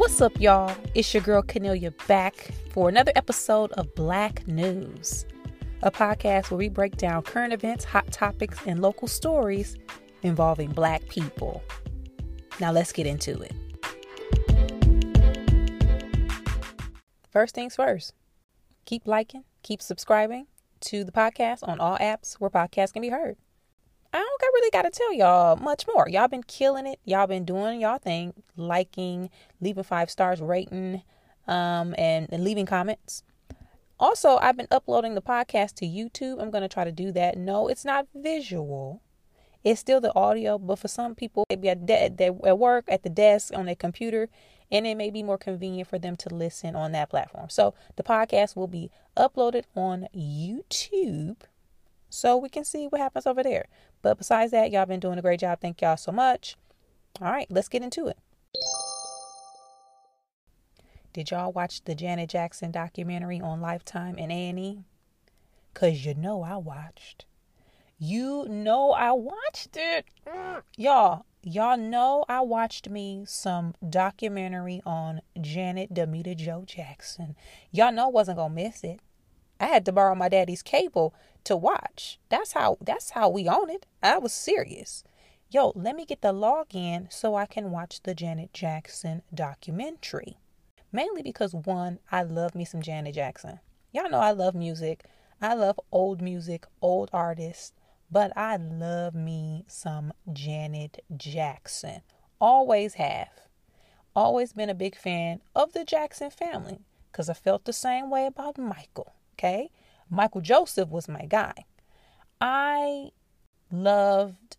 What's up, y'all? It's your girl Kennelia back for another episode of Black News, a podcast where we break down current events, hot topics, and local stories involving Black people. Now, let's get into it. First things first, keep liking, keep subscribing to the podcast on all apps where podcasts can be heard. I don't really got to tell y'all much more. Y'all been killing it. Y'all been doing y'all thing, liking, leaving five stars, rating, um, and, and leaving comments. Also, I've been uploading the podcast to YouTube. I'm going to try to do that. No, it's not visual. It's still the audio, but for some people, maybe at, de- at work, at the desk, on their computer, and it may be more convenient for them to listen on that platform. So the podcast will be uploaded on YouTube so we can see what happens over there. But besides that, y'all been doing a great job. Thank y'all so much. All right, let's get into it. Did y'all watch the Janet Jackson documentary on Lifetime and A&E? Cause you know I watched. You know I watched it. Y'all, y'all know I watched me some documentary on Janet Damita Jo Jackson. Y'all know I wasn't gonna miss it. I had to borrow my daddy's cable to watch. That's how that's how we own it. I was serious. Yo, let me get the login so I can watch the Janet Jackson documentary. Mainly because one, I love me some Janet Jackson. Y'all know I love music. I love old music, old artists, but I love me some Janet Jackson. Always have. Always been a big fan of the Jackson family because I felt the same way about Michael. Okay. Michael Joseph was my guy. I loved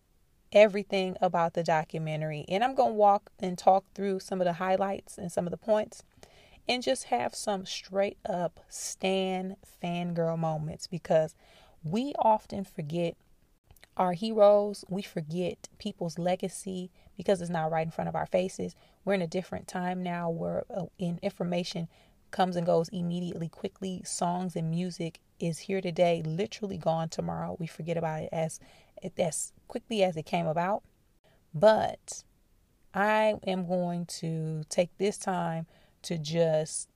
everything about the documentary. And I'm going to walk and talk through some of the highlights and some of the points and just have some straight up Stan fangirl moments because we often forget our heroes. We forget people's legacy because it's not right in front of our faces. We're in a different time now where uh, in information comes and goes immediately, quickly. Songs and music is here today, literally gone tomorrow. We forget about it as as quickly as it came about. But I am going to take this time to just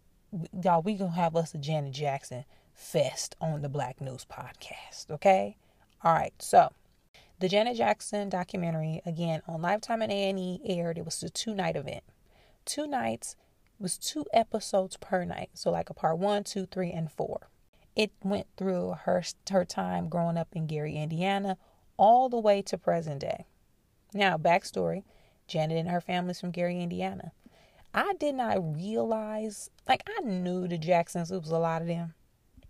y'all. We gonna have us a Janet Jackson fest on the Black News podcast. Okay, all right. So the Janet Jackson documentary again on Lifetime and A and E aired. It was a two night event. Two nights was two episodes per night. So like a part one, two, three, and four. It went through her her time growing up in Gary, Indiana, all the way to present day. Now, backstory: Janet and her family's from Gary, Indiana. I did not realize, like I knew the Jacksons. It was a lot of them.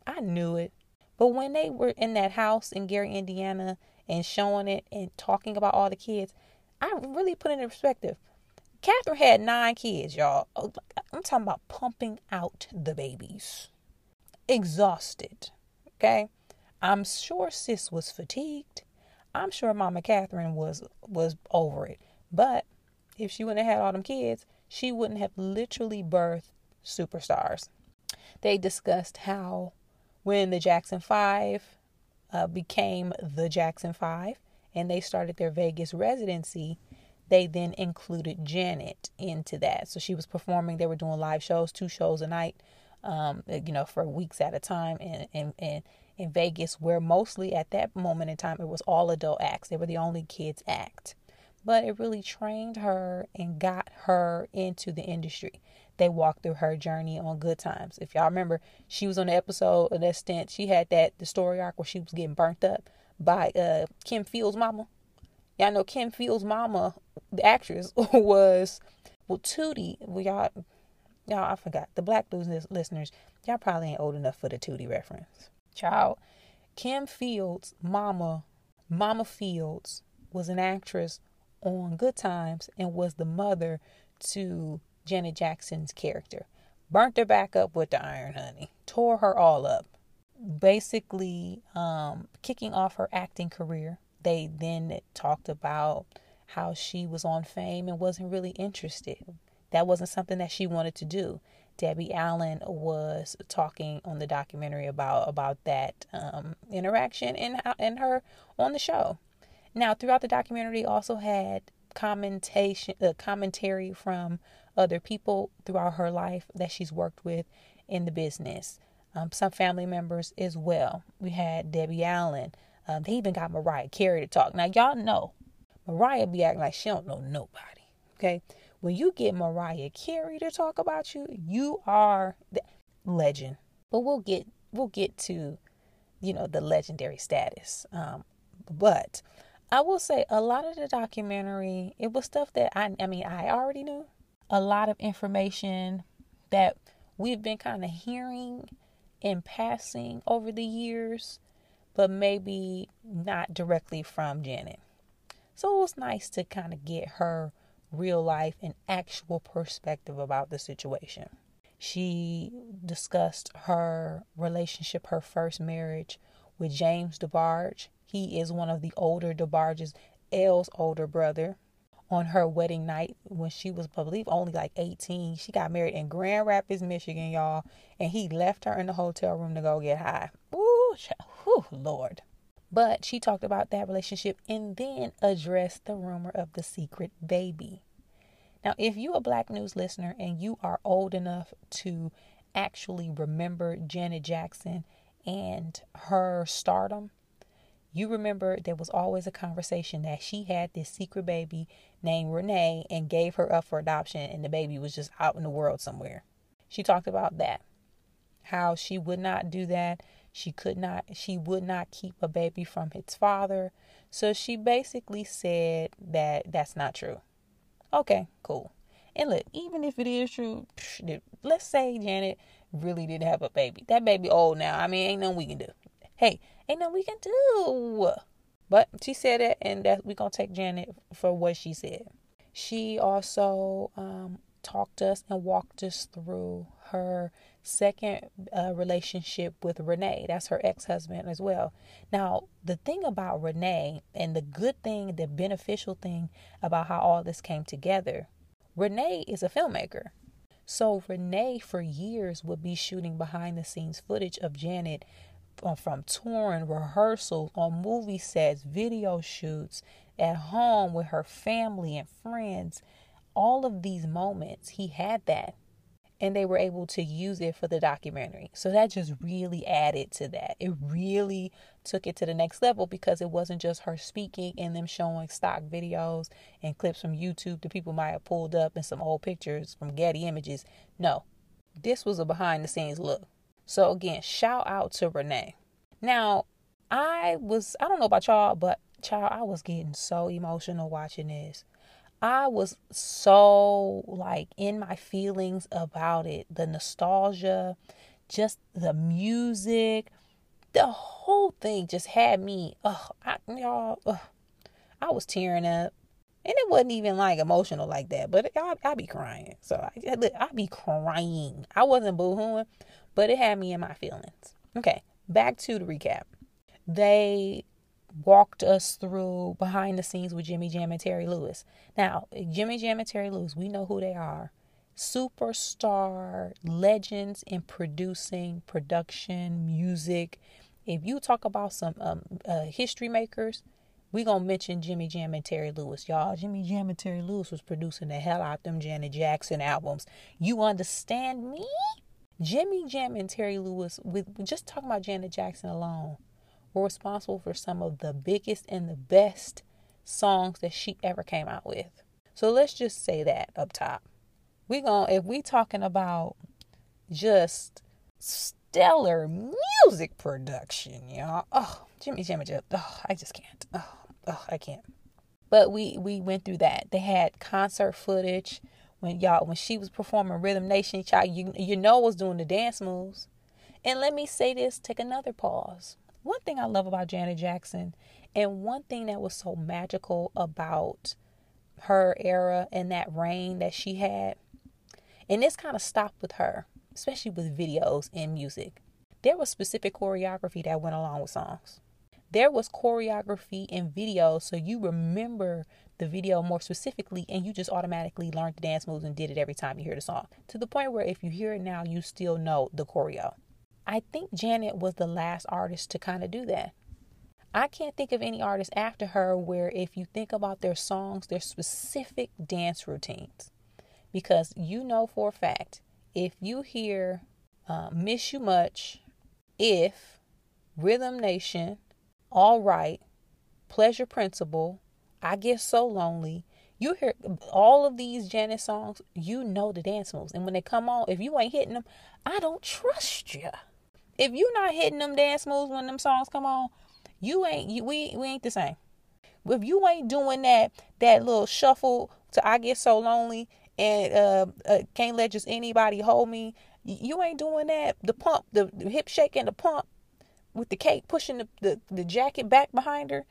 I knew it, but when they were in that house in Gary, Indiana, and showing it and talking about all the kids, I really put it in perspective. Catherine had nine kids, y'all. Oh, I'm talking about pumping out the babies. Exhausted. Okay? I'm sure sis was fatigued. I'm sure Mama Catherine was was over it. But if she wouldn't have had all them kids, she wouldn't have literally birthed superstars. They discussed how when the Jackson Five uh, became the Jackson Five and they started their Vegas residency, they then included Janet into that. So she was performing, they were doing live shows, two shows a night, um, you know, for weeks at a time and in Vegas, where mostly at that moment in time it was all adult acts. They were the only kids act. But it really trained her and got her into the industry. They walked through her journey on good times. If y'all remember, she was on the episode of that stint. She had that the story arc where she was getting burnt up by uh, Kim Fields' mama. Y'all know Kim Fields' mama the actress was well Tootie. Well, y'all, y'all, I forgot the Black News listeners. Y'all probably ain't old enough for the Tootie reference. Child, Kim Fields' mama, Mama Fields, was an actress on Good Times and was the mother to Janet Jackson's character. Burnt her back up with the iron, honey. Tore her all up. Basically, um, kicking off her acting career. They then talked about how she was on fame and wasn't really interested. That wasn't something that she wanted to do. Debbie Allen was talking on the documentary about about that um, interaction and and her on the show. Now, throughout the documentary, also had commentation uh, commentary from other people throughout her life that she's worked with in the business. Um, some family members as well. We had Debbie Allen. Um, they even got Mariah Carey to talk. Now y'all know Mariah be acting like she don't know nobody. Okay, when you get Mariah Carey to talk about you, you are the legend. But we'll get we'll get to you know the legendary status. Um, but I will say a lot of the documentary it was stuff that I I mean I already knew. A lot of information that we've been kind of hearing in passing over the years, but maybe not directly from Janet. So it was nice to kind of get her real life and actual perspective about the situation. She discussed her relationship, her first marriage with James DeBarge. He is one of the older DeBarges, El's older brother. On her wedding night, when she was, I believe, only like 18, she got married in Grand Rapids, Michigan, y'all. And he left her in the hotel room to go get high. Ooh, whew, Lord. But she talked about that relationship and then addressed the rumor of the secret baby. Now, if you're a Black News listener and you are old enough to actually remember Janet Jackson and her stardom, you remember there was always a conversation that she had this secret baby named Renee and gave her up for adoption, and the baby was just out in the world somewhere. She talked about that. How she would not do that. She could not, she would not keep a baby from its father. So she basically said that that's not true. Okay, cool. And look, even if it is true, let's say Janet really did have a baby. That baby old now. I mean, ain't nothing we can do. Hey, ain't nothing we can do. But she said it, and that we gonna take Janet for what she said. She also um, talked us and walked us through her second uh, relationship with Renee. That's her ex husband as well. Now, the thing about Renee and the good thing, the beneficial thing about how all this came together, Renee is a filmmaker. So, Renee, for years, would be shooting behind the scenes footage of Janet uh, from touring, rehearsals, on movie sets, video shoots, at home with her family and friends all of these moments, he had that. And they were able to use it for the documentary. So that just really added to that. It really took it to the next level because it wasn't just her speaking and them showing stock videos and clips from YouTube that people might have pulled up and some old pictures from Getty Images. No, this was a behind the scenes look. So again, shout out to Renee. Now, I was, I don't know about y'all, but child, I was getting so emotional watching this. I was so like in my feelings about it. The nostalgia, just the music, the whole thing just had me. Oh, I, y'all, ugh, I was tearing up, and it wasn't even like emotional like that. But I, I be crying, so I, I be crying. I wasn't boohooing, but it had me in my feelings. Okay, back to the recap. They walked us through behind the scenes with Jimmy Jam and Terry Lewis. Now, Jimmy Jam and Terry Lewis, we know who they are. Superstar legends in producing, production, music. If you talk about some um, uh, history makers, we gonna mention Jimmy Jam and Terry Lewis, y'all. Jimmy Jam and Terry Lewis was producing the hell out of them Janet Jackson albums. You understand me? Jimmy Jam and Terry Lewis, with just talking about Janet Jackson alone, were responsible for some of the biggest and the best songs that she ever came out with. So let's just say that up top. We going if we talking about just stellar music production, y'all. Oh, Jimmy Jimmy Jim. Oh, I just can't. Oh, oh, I can't. But we we went through that. They had concert footage when y'all when she was performing Rhythm Nation. Child, you you know was doing the dance moves. And let me say this. Take another pause one thing I love about Janet Jackson, and one thing that was so magical about her era and that reign that she had, and this kind of stopped with her, especially with videos and music. There was specific choreography that went along with songs. There was choreography in videos, so you remember the video more specifically and you just automatically learned the dance moves and did it every time you hear the song. To the point where if you hear it now, you still know the choreo. I think Janet was the last artist to kind of do that. I can't think of any artist after her where if you think about their songs, their specific dance routines. because you know for a fact if you hear uh, Miss You Much, If, Rhythm Nation, All Right, Pleasure Principle, I Get So Lonely, you hear all of these Janet songs, you know the dance moves. And when they come on, if you ain't hitting them, I don't trust you. If you're not hitting them dance moves when them songs come on, you ain't you, we we ain't the same. If you ain't doing that that little shuffle to I get so lonely and uh, uh, can't let just anybody hold me, you ain't doing that. The pump, the, the hip shake and the pump with the cake pushing the, the, the jacket back behind her.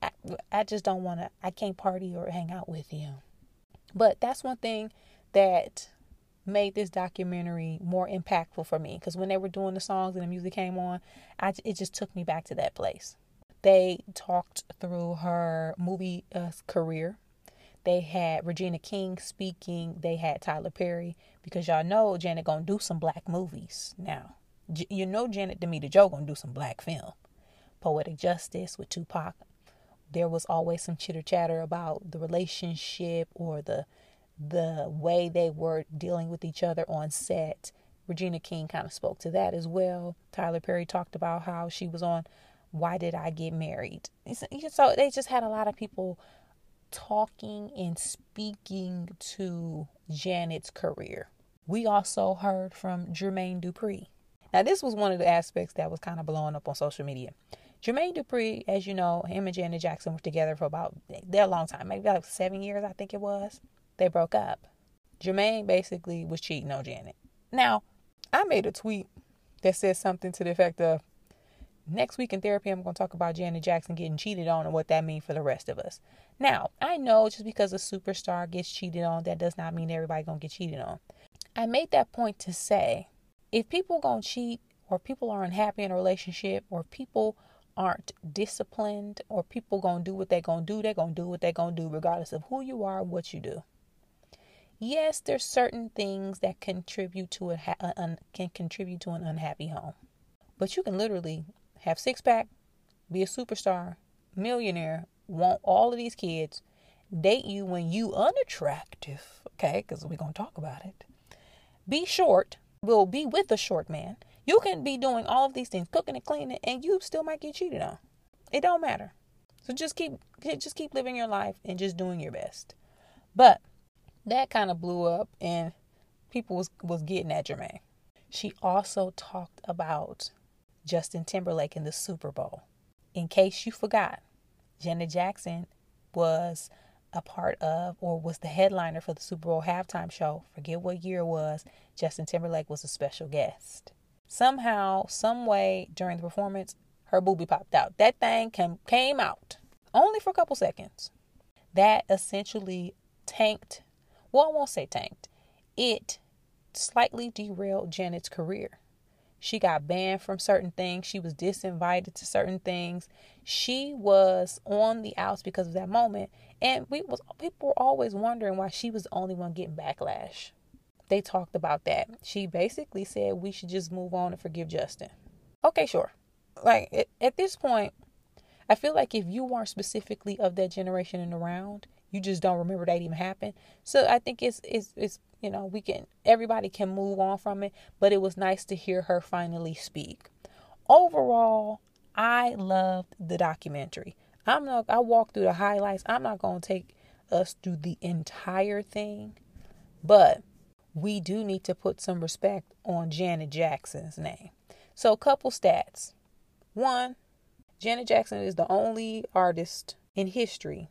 I, I just don't want to, I can't party or hang out with you. But that's one thing that made this documentary more impactful for me because when they were doing the songs and the music came on, I, it just took me back to that place. They talked through her movie uh, career. They had Regina King speaking. They had Tyler Perry because y'all know Janet gonna do some black movies now. J- you know Janet Damita Jo gonna do some black film. Poetic Justice with Tupac. There was always some chitter chatter about the relationship or the the way they were dealing with each other on set. Regina King kind of spoke to that as well. Tyler Perry talked about how she was on Why Did I Get Married? So they just had a lot of people talking and speaking to Janet's career. We also heard from Jermaine Dupri. Now, this was one of the aspects that was kind of blowing up on social media. Jermaine Dupri, as you know, him and Janet Jackson were together for about a long time, maybe like seven years, I think it was. They broke up. Jermaine basically was cheating on Janet. Now, I made a tweet that said something to the effect of next week in therapy, I'm going to talk about Janet Jackson getting cheated on and what that means for the rest of us. Now, I know just because a superstar gets cheated on, that does not mean everybody going to get cheated on. I made that point to say if people going to cheat or people are unhappy in a relationship or people aren't disciplined or people going to do what they're going to do, they're going to do what they're going to do regardless of who you are what you do. Yes, there's certain things that contribute to a un- can contribute to an unhappy home. But you can literally have six pack, be a superstar, millionaire, want all of these kids, date you when you unattractive, okay? Because we're gonna talk about it. Be short, will be with a short man. You can be doing all of these things, cooking and cleaning, and you still might get cheated on. It don't matter. So just keep just keep living your life and just doing your best. But that kind of blew up and people was was getting at Jermaine. She also talked about Justin Timberlake in the Super Bowl. In case you forgot, Janet Jackson was a part of or was the headliner for the Super Bowl halftime show. Forget what year it was. Justin Timberlake was a special guest. Somehow, some way during the performance, her boobie popped out. That thing came, came out only for a couple seconds. That essentially tanked, well, I won't say tanked, it slightly derailed Janet's career. She got banned from certain things. She was disinvited to certain things. She was on the outs because of that moment. And we was people were always wondering why she was the only one getting backlash. They talked about that. She basically said we should just move on and forgive Justin. Okay, sure. Like at this point, I feel like if you weren't specifically of that generation and around, you just don't remember that even happened. So I think it's it's it's you know we can everybody can move on from it, but it was nice to hear her finally speak. Overall, I loved the documentary. I'm not I walked through the highlights. I'm not going to take us through the entire thing, but we do need to put some respect on Janet Jackson's name. So, a couple stats. One, Janet Jackson is the only artist in history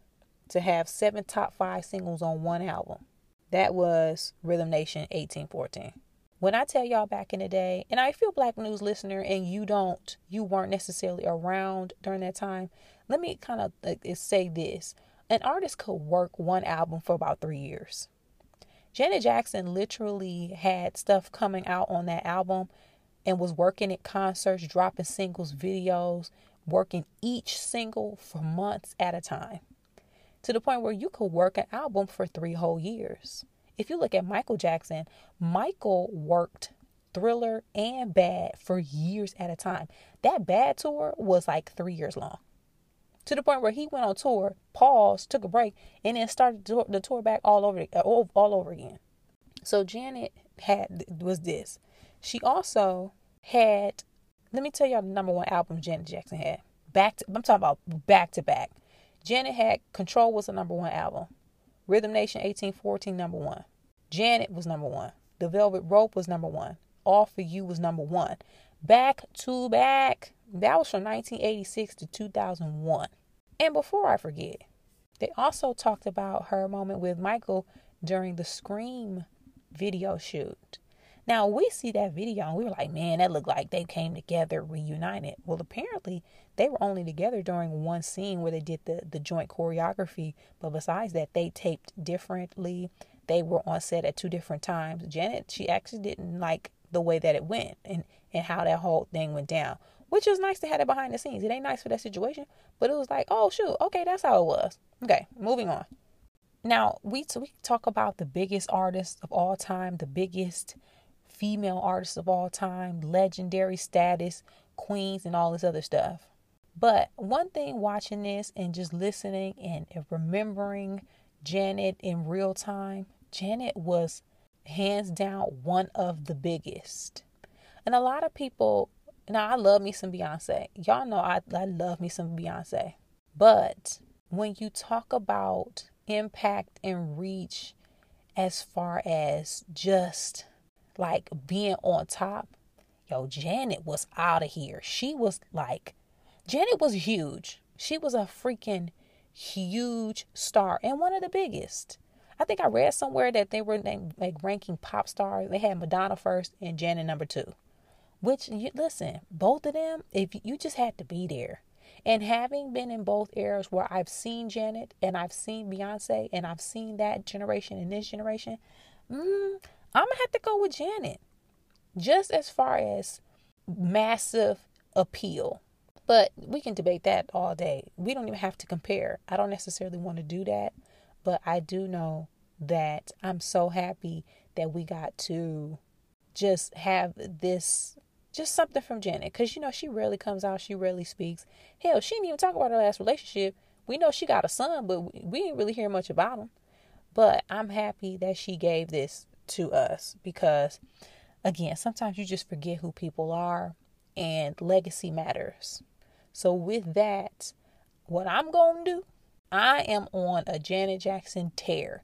to have seven top five singles on one album. That was Rhythm Nation 1814. When I tell y'all back in the day, and I feel Black News listener, and you don't, you weren't necessarily around during that time, let me kind of say this. An artist could work one album for about three years. Janet Jackson literally had stuff coming out on that album and was working at concerts, dropping singles, videos, working each single for months at a time to the point where you could work an album for three whole years. If you look at Michael Jackson, Michael worked Thriller and Bad for years at a time. That Bad tour was like three years long. To the point where he went on tour, paused, took a break, and then started the tour back all over uh, all over again. So Janet had was this. She also had. Let me tell y'all the number one album Janet Jackson had. Back to I'm talking about back to back. Janet had Control was the number one album. Rhythm Nation 1814 number one. Janet was number one. The Velvet Rope was number one. All for You was number one. Back to back. That was from 1986 to 2001. And before I forget, they also talked about her moment with Michael during the Scream video shoot. Now we see that video and we were like, man, that looked like they came together, reunited. Well, apparently they were only together during one scene where they did the, the joint choreography. But besides that, they taped differently. They were on set at two different times. Janet, she actually didn't like the way that it went and, and how that whole thing went down. Which was nice to have it behind the scenes. It ain't nice for that situation, but it was like, oh shoot, okay, that's how it was. Okay, moving on. Now we we talk about the biggest artist of all time, the biggest female artists of all time, legendary status, queens, and all this other stuff. But one thing watching this and just listening and remembering Janet in real time, Janet was hands down one of the biggest. And a lot of people, now I love me some Beyonce. Y'all know I, I love me some Beyonce. But when you talk about impact and reach as far as just like being on top, yo, Janet was out of here. She was like, Janet was huge. She was a freaking huge star and one of the biggest. I think I read somewhere that they were like ranking pop stars. They had Madonna first and Janet number two. Which you listen, both of them, if you just had to be there. And having been in both eras where I've seen Janet and I've seen Beyonce and I've seen that generation and this generation, mm, I'm gonna have to go with Janet. Just as far as massive appeal. But we can debate that all day. We don't even have to compare. I don't necessarily want to do that, but I do know that I'm so happy that we got to just have this just something from Janet because you know she rarely comes out, she rarely speaks. Hell, she didn't even talk about her last relationship. We know she got a son, but we didn't really hear much about him. But I'm happy that she gave this to us because, again, sometimes you just forget who people are and legacy matters. So, with that, what I'm going to do, I am on a Janet Jackson tear.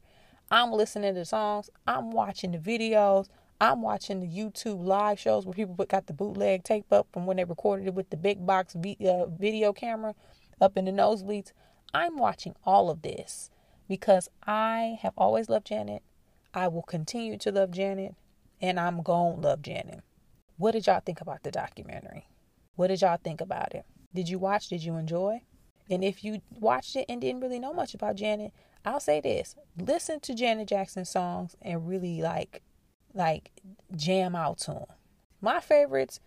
I'm listening to songs, I'm watching the videos, I'm watching the YouTube live shows where people got the bootleg tape up from when they recorded it with the big box uh, video camera up in the nosebleeds. I'm watching all of this because I have always loved Janet. I will continue to love Janet, and I'm going to love Janet. What did y'all think about the documentary? What did y'all think about it? Did you watch? Did you enjoy? And if you watched it and didn't really know much about Janet, I'll say this listen to Janet Jackson songs and really like like jam out to them. My favorites,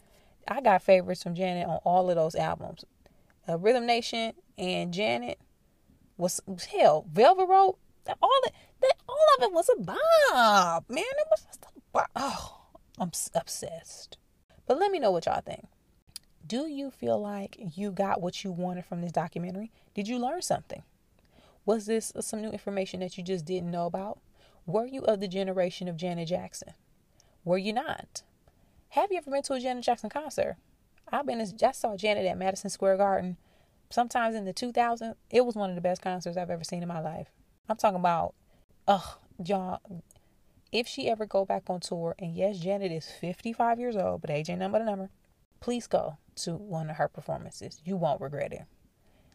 I got favorites from Janet on all of those albums. Uh, Rhythm Nation and Janet was hell. Velvet Rope, all it, that, all of it was a bomb, man. It was just a bomb. Oh, I'm obsessed. But let me know what y'all think. Do you feel like you got what you wanted from this documentary? Did you learn something? Was this some new information that you just didn't know about? Were you of the generation of Janet Jackson? Were you not? Have you ever been to a Janet Jackson concert? I've been. I saw Janet at Madison Square Garden. Sometimes in the 2000s, it was one of the best concerts I've ever seen in my life. I'm talking about, ugh, y'all. If she ever go back on tour, and yes, Janet is 55 years old, but age ain't number the number. Please go to one of her performances. You won't regret it.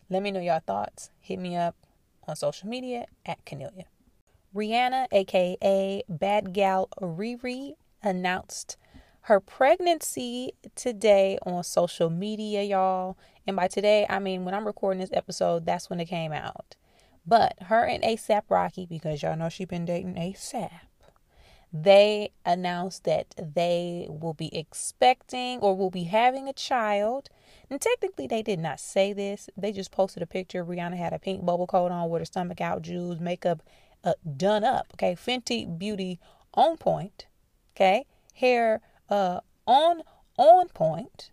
Let me know your thoughts. Hit me up on social media at Kennelia. Rihanna, aka Bad Gal Riri, announced her pregnancy today on social media, y'all. And by today, I mean when I'm recording this episode, that's when it came out. But her and ASAP Rocky, because y'all know she been dating ASAP, they announced that they will be expecting or will be having a child. And technically, they did not say this. They just posted a picture. Rihanna had a pink bubble coat on with her stomach out, jewels, makeup uh, done up. Okay, Fenty Beauty on point. Okay, hair uh on on point,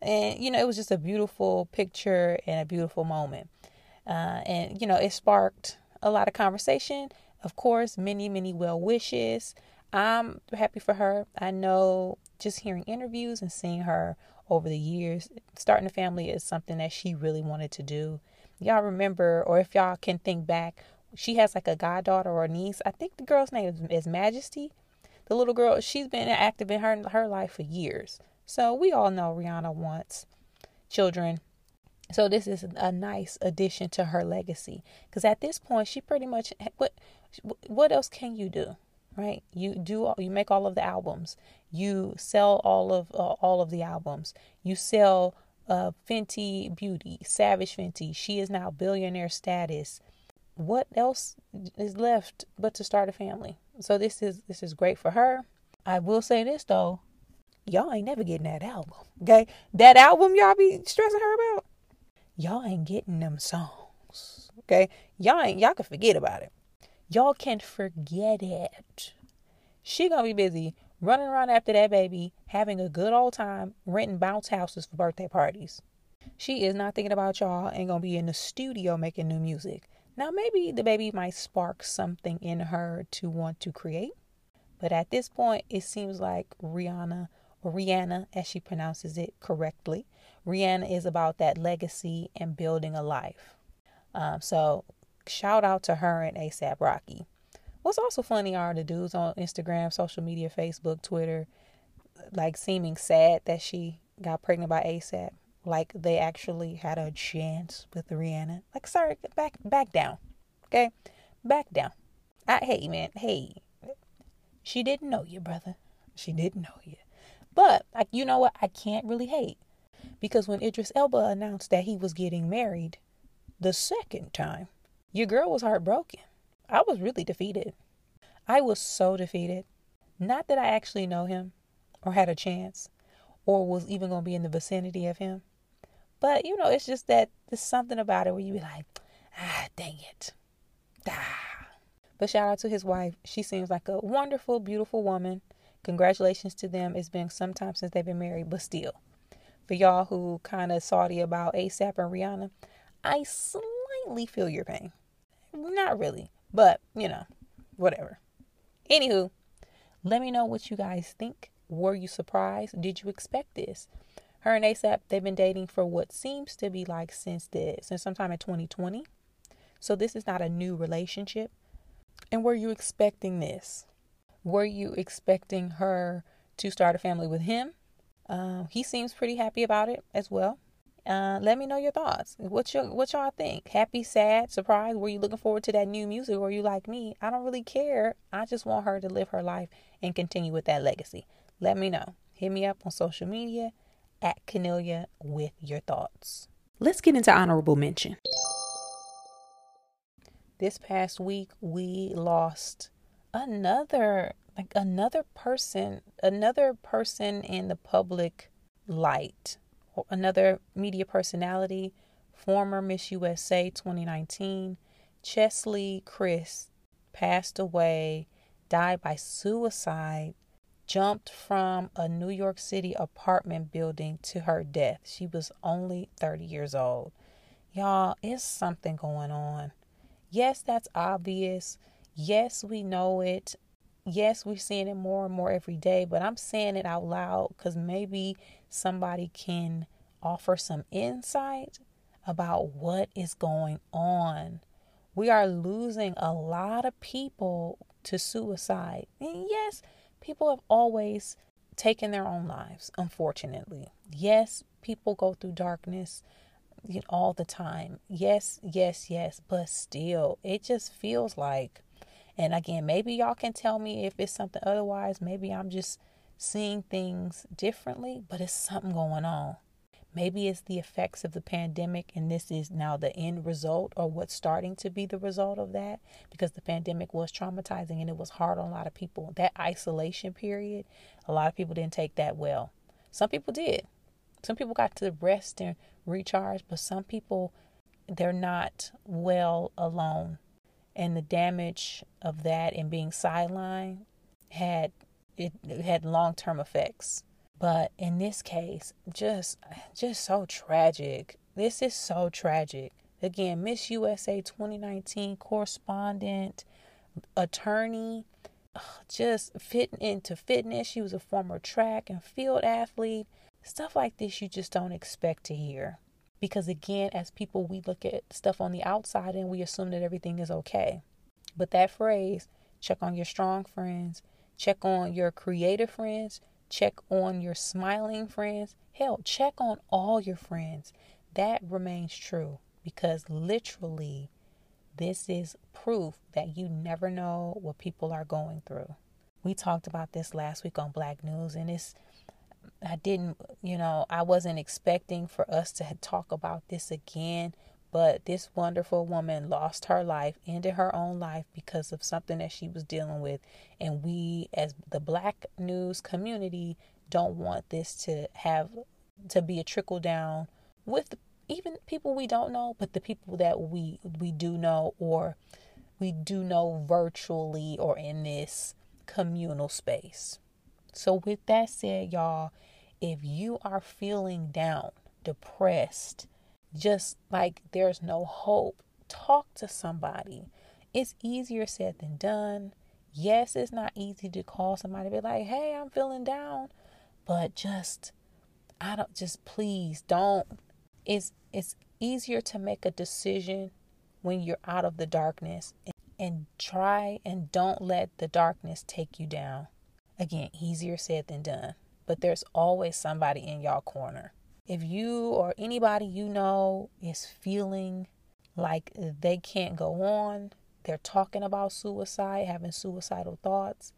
and you know it was just a beautiful picture and a beautiful moment. Uh, and you know it sparked a lot of conversation. Of course, many many well wishes. I'm happy for her. I know just hearing interviews and seeing her over the years, starting a family is something that she really wanted to do. Y'all remember, or if y'all can think back, she has like a goddaughter or niece. I think the girl's name is, is Majesty. The little girl, she's been active in her her life for years. So we all know Rihanna wants children. So this is a nice addition to her legacy because at this point she pretty much what what else can you do? Right? You do you make all of the albums. You sell all of uh, all of the albums. You sell uh, Fenty Beauty, Savage Fenty. She is now billionaire status. What else is left but to start a family? So this is this is great for her. I will say this though, y'all ain't never getting that album. Okay, that album y'all be stressing her about, y'all ain't getting them songs. Okay, y'all ain't y'all can forget about it. Y'all can't forget it. She gonna be busy running around after that baby, having a good old time, renting bounce houses for birthday parties. She is not thinking about y'all and gonna be in the studio making new music. Now maybe the baby might spark something in her to want to create. But at this point, it seems like Rihanna, or Rihanna as she pronounces it correctly, Rihanna is about that legacy and building a life. Um, so shout out to her and ASAP Rocky. What's also funny are the dudes on Instagram, social media, Facebook, Twitter, like seeming sad that she got pregnant by ASAP. Like they actually had a chance with Rihanna. Like, sorry, back back down. Okay? Back down. I hey man, hey. She didn't know you, brother. She didn't know you. But like you know what? I can't really hate. Because when Idris Elba announced that he was getting married the second time, your girl was heartbroken. I was really defeated. I was so defeated. Not that I actually know him or had a chance or was even going to be in the vicinity of him. But, you know, it's just that there's something about it where you be like, ah, dang it. Ah. But shout out to his wife. She seems like a wonderful, beautiful woman. Congratulations to them. It's been some time since they've been married, but still. For y'all who kind of salty about ASAP and Rihanna, I slightly feel your pain. Not really, but you know, whatever. Anywho, let me know what you guys think. Were you surprised? Did you expect this? Her and ASAP, they've been dating for what seems to be like since the since sometime in 2020. So this is not a new relationship. And were you expecting this? Were you expecting her to start a family with him? Uh, he seems pretty happy about it as well. Uh, let me know your thoughts. What you what y'all think? Happy, sad, surprised? Were you looking forward to that new music, or you like me? I don't really care. I just want her to live her life and continue with that legacy. Let me know. Hit me up on social media at Kennelia with your thoughts. Let's get into honorable mention. This past week, we lost another like another person, another person in the public light another media personality, former Miss USA 2019, Cheslie Kryst passed away, died by suicide, jumped from a New York City apartment building to her death. She was only 30 years old. Y'all, it's something going on. Yes, that's obvious. Yes, we know it yes, we're seeing it more and more every day, but I'm saying it out loud because maybe somebody can offer some insight about what is going on. We are losing a lot of people to suicide. And yes, people have always taken their own lives, unfortunately. Yes, people go through darkness all the time. Yes, yes, yes, but still, it just feels like and again, maybe y'all can tell me if it's something otherwise. Maybe I'm just seeing things differently, but it's something going on. Maybe it's the effects of the pandemic, and this is now the end result or what's starting to be the result of that because the pandemic was traumatizing and it was hard on a lot of people. That isolation period, a lot of people didn't take that well. Some people did. Some people got to rest and recharge, but some people, they're not well alone and the damage of that and being sidelined had it, it had long-term effects but in this case just just so tragic this is so tragic again miss usa 2019 correspondent attorney just fitting into fitness. She was a former track and field athlete. Stuff like this you just don't expect to hear. Because again, as people, we look at stuff on the outside and we assume that everything is okay. But that phrase, check on your strong friends, check on your creative friends, check on your smiling friends, hell, check on all your friends. That remains true because literally, this is proof that you never know what people are going through. We talked about this last week on Black News, and it's I didn't, you know, I wasn't expecting for us to talk about this again, but this wonderful woman lost her life, ended her own life because of something that she was dealing with. And we, as the black news community, don't want this to have to be a trickle down with even people we don't know, but the people that we we do know or we do know virtually or in this communal space. So with that said, y'all, if you are feeling down, depressed, just like there's no hope, talk to somebody. It's easier said than done. Yes, it's not easy to call somebody be like, "Hey, I'm feeling down." But just I don't just please don't it's it's easier to make a decision when you're out of the darkness and, and try and don't let the darkness take you down. Again, easier said than done but there's always somebody in y'all corner. If you or anybody you know is feeling like they can't go on, they're talking about suicide, having suicidal thoughts,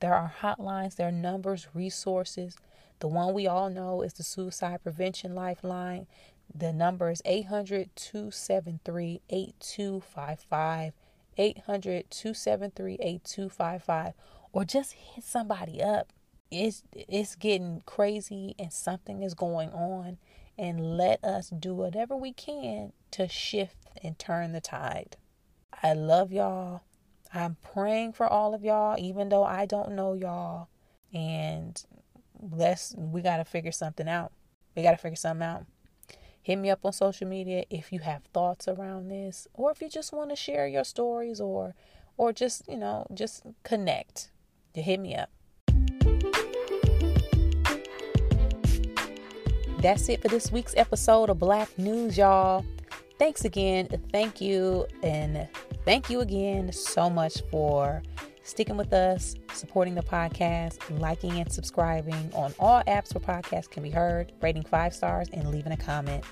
there are hotlines, there are numbers, resources. The one we all know is the Suicide Prevention Lifeline. The number is 800 273 8255. 800 273 8255. Or just hit somebody up it's it's getting crazy and something is going on and let us do whatever we can to shift and turn the tide. I love y'all. I'm praying for all of y'all even though I don't know y'all and let's we got to figure something out. We got to figure something out. Hit me up on social media if you have thoughts around this or if you just want to share your stories or or just, you know, just connect. Hit me up. That's it for this week's episode of Black News, y'all. Thanks again. Thank you. And thank you again so much for sticking with us, supporting the podcast, liking and subscribing on all apps where podcasts can be heard, rating five stars, and leaving a comment.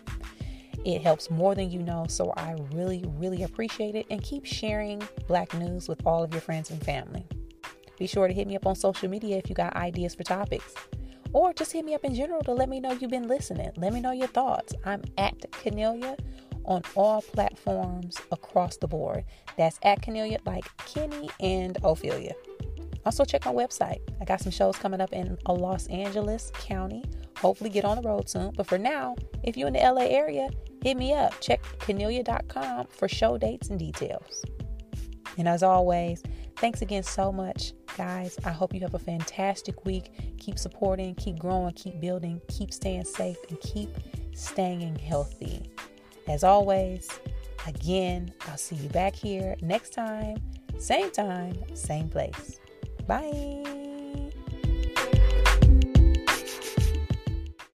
It helps more than you know, so I really, really appreciate it. And keep sharing Black News with all of your friends and family. Be sure to hit me up on social media if you got ideas for topics or just hit me up in general to let me know you've been listening. Let me know your thoughts. I'm at Kennelia on all platforms across the board. That's at Kennelia, like Kenny and Ophelia. Also, check my website. I got some shows coming up in a Los Angeles County. Hopefully, get on the road soon. But for now, if you're in the LA area, hit me up. Check Kennelia.com for show dates and details. And as always, thanks again so much, guys. I hope you have a fantastic week. Keep supporting, keep growing, keep building, keep staying safe, and keep staying healthy. As always, again, I'll see you back here next time, same time, same place. Bye.